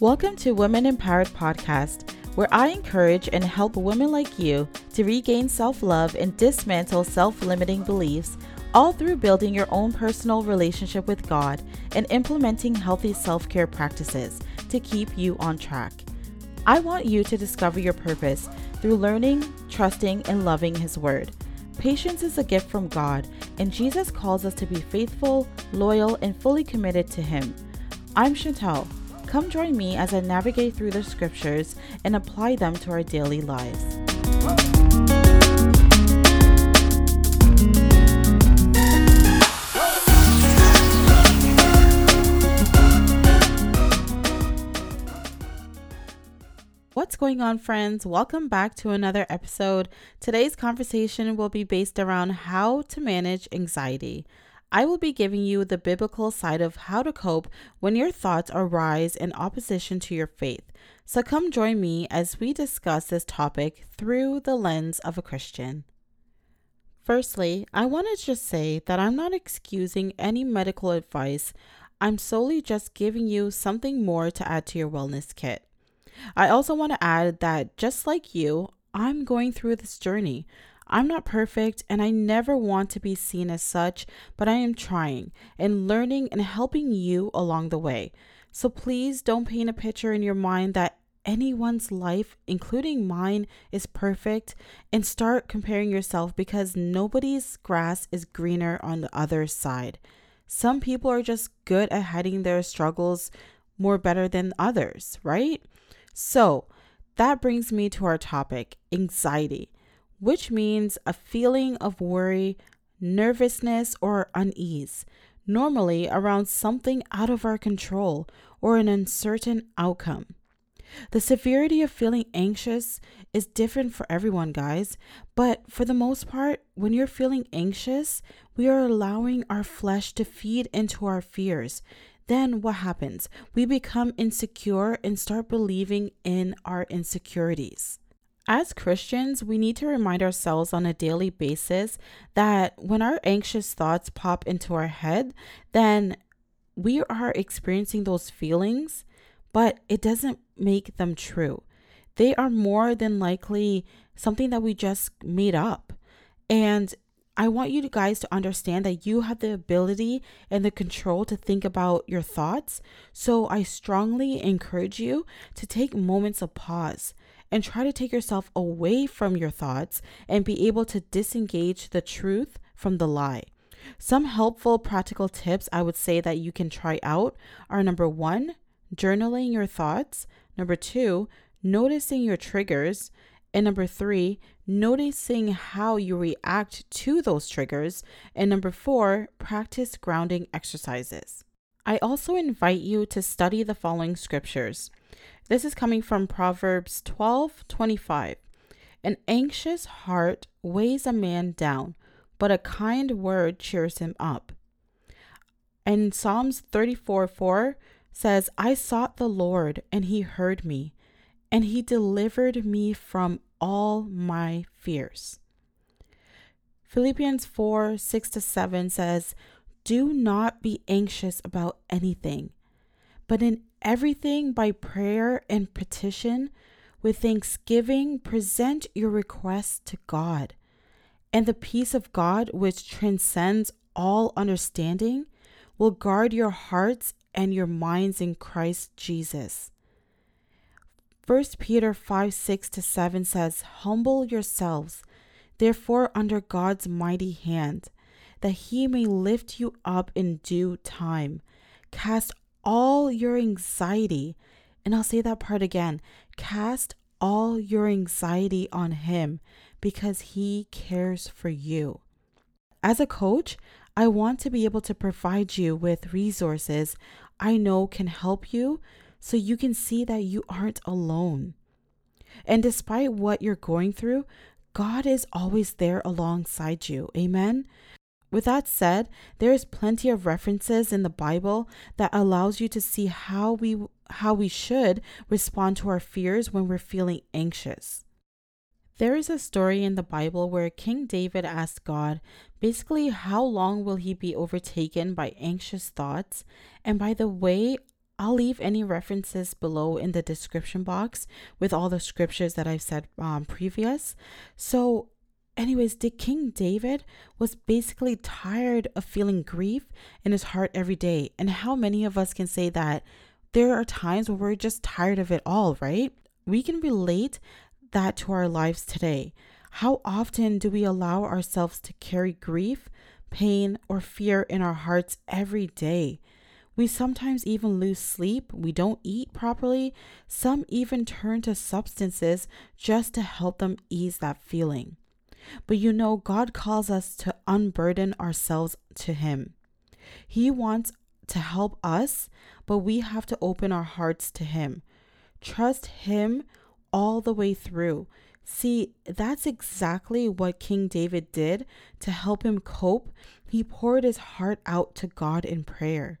Welcome to Women Empowered Podcast, where I encourage and help women like you to regain self love and dismantle self limiting beliefs, all through building your own personal relationship with God and implementing healthy self care practices to keep you on track. I want you to discover your purpose through learning, trusting, and loving His Word. Patience is a gift from God, and Jesus calls us to be faithful, loyal, and fully committed to Him. I'm Shantel Come join me as I navigate through the scriptures and apply them to our daily lives. What's going on, friends? Welcome back to another episode. Today's conversation will be based around how to manage anxiety. I will be giving you the biblical side of how to cope when your thoughts arise in opposition to your faith. So come join me as we discuss this topic through the lens of a Christian. Firstly, I want to just say that I'm not excusing any medical advice. I'm solely just giving you something more to add to your wellness kit. I also want to add that just like you, I'm going through this journey. I'm not perfect and I never want to be seen as such, but I am trying and learning and helping you along the way. So please don't paint a picture in your mind that anyone's life, including mine, is perfect and start comparing yourself because nobody's grass is greener on the other side. Some people are just good at hiding their struggles more better than others, right? So that brings me to our topic anxiety which means a feeling of worry, nervousness, or unease, normally around something out of our control or an uncertain outcome. The severity of feeling anxious is different for everyone, guys, but for the most part, when you're feeling anxious, we are allowing our flesh to feed into our fears. Then what happens? We become insecure and start believing in our insecurities. As Christians, we need to remind ourselves on a daily basis that when our anxious thoughts pop into our head, then we are experiencing those feelings, but it doesn't make them true. They are more than likely something that we just made up. And I want you guys to understand that you have the ability and the control to think about your thoughts. So I strongly encourage you to take moments of pause and try to take yourself away from your thoughts and be able to disengage the truth from the lie. Some helpful practical tips I would say that you can try out are number one, journaling your thoughts, number two, noticing your triggers, and number three, noticing how you react to those triggers, and number four, practice grounding exercises. I also invite you to study the following scriptures this is coming from Proverbs 12 25. An anxious heart weighs a man down, but a kind word cheers him up. And Psalms 34 4 says, I sought the Lord, and he heard me, and he delivered me from all my fears. Philippians 4 6 to 7 says, Do not be anxious about anything, but in everything by prayer and petition. With thanksgiving, present your requests to God. And the peace of God, which transcends all understanding, will guard your hearts and your minds in Christ Jesus. 1 Peter 5 6 to 7 says, Humble yourselves, therefore, under God's mighty hand, that he may lift you up in due time. Cast all your anxiety, and I'll say that part again cast all your anxiety on Him because He cares for you. As a coach, I want to be able to provide you with resources I know can help you so you can see that you aren't alone. And despite what you're going through, God is always there alongside you. Amen. With that said, there is plenty of references in the Bible that allows you to see how we how we should respond to our fears when we're feeling anxious. There is a story in the Bible where King David asked God, basically, how long will he be overtaken by anxious thoughts? And by the way, I'll leave any references below in the description box with all the scriptures that I've said um, previous. So, anyways, the King David was basically tired of feeling grief in his heart every day. And how many of us can say that there are times where we're just tired of it all, right? We can relate that to our lives today. How often do we allow ourselves to carry grief, pain, or fear in our hearts every day? We sometimes even lose sleep, we don't eat properly, some even turn to substances just to help them ease that feeling. But you know, God calls us to unburden ourselves to Him. He wants to help us, but we have to open our hearts to Him. Trust Him all the way through. See, that's exactly what King David did to help him cope. He poured his heart out to God in prayer.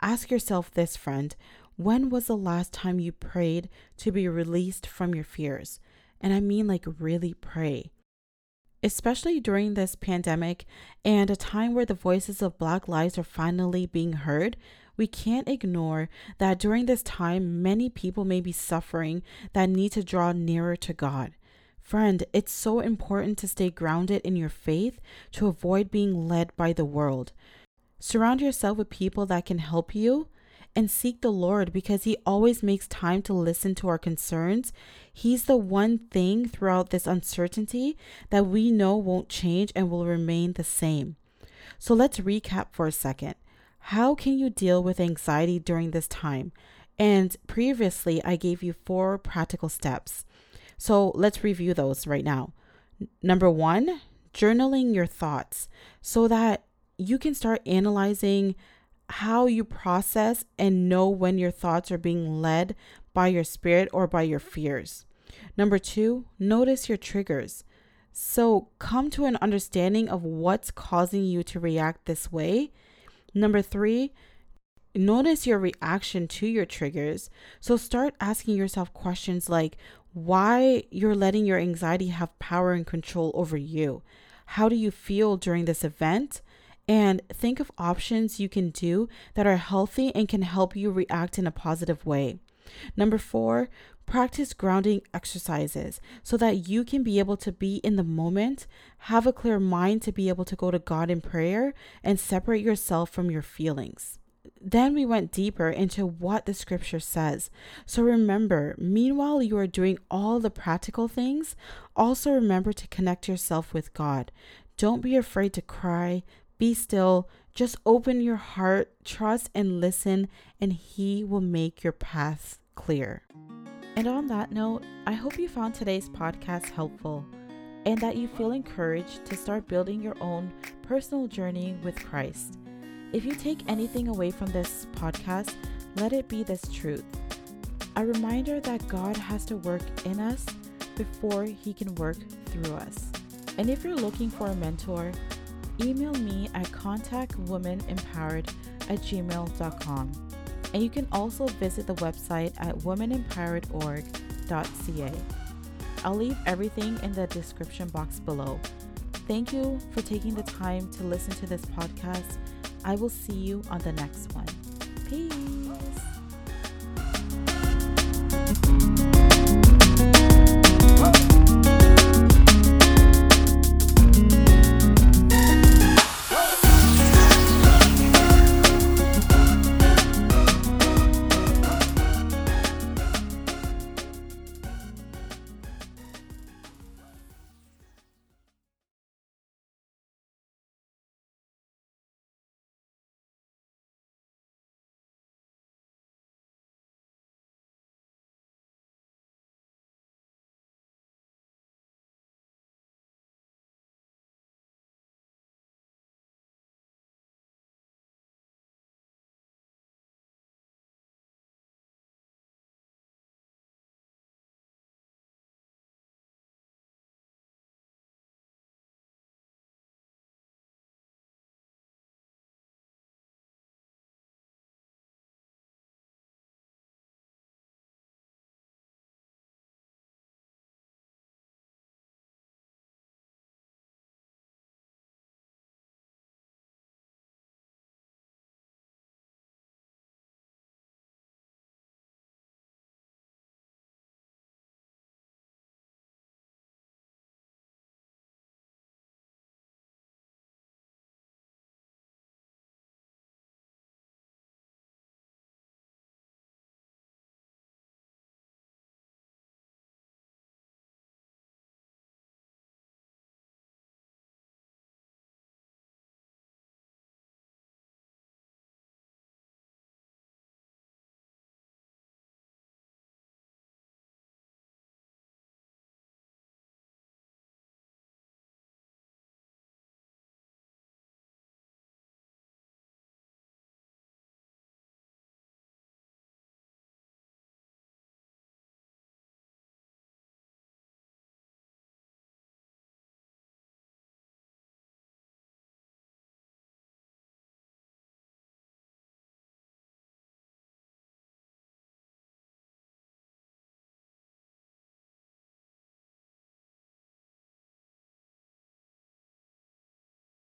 Ask yourself this, friend when was the last time you prayed to be released from your fears? And I mean, like, really pray. Especially during this pandemic and a time where the voices of Black lives are finally being heard, we can't ignore that during this time, many people may be suffering that need to draw nearer to God. Friend, it's so important to stay grounded in your faith to avoid being led by the world. Surround yourself with people that can help you and seek the Lord because He always makes time to listen to our concerns. He's the one thing throughout this uncertainty that we know won't change and will remain the same. So let's recap for a second. How can you deal with anxiety during this time? And previously, I gave you four practical steps. So let's review those right now. Number one, journaling your thoughts so that you can start analyzing how you process and know when your thoughts are being led by your spirit or by your fears. Number two, notice your triggers. So come to an understanding of what's causing you to react this way Number three, notice your reaction to your triggers. So start asking yourself questions like why you're letting your anxiety have power and control over you. How do you feel during this event? And think of options you can do that are healthy and can help you react in a positive way. Number four, practice grounding exercises so that you can be able to be in the moment, have a clear mind to be able to go to God in prayer, and separate yourself from your feelings. Then we went deeper into what the scripture says. So remember, meanwhile, you are doing all the practical things, also remember to connect yourself with God. Don't be afraid to cry, be still, just open your heart, trust, and listen, and He will make your path clear. And on that note, I hope you found today's podcast helpful and that you feel encouraged to start building your own personal journey with Christ. If you take anything away from this podcast, let it be this truth a reminder that God has to work in us before he can work through us. And if you're looking for a mentor, email me at contactwomanempowered at gmail.com. And you can also visit the website at womanempoweredorg.ca. I'll leave everything in the description box below. Thank you for taking the time to listen to this podcast. I will see you on the next one. Peace.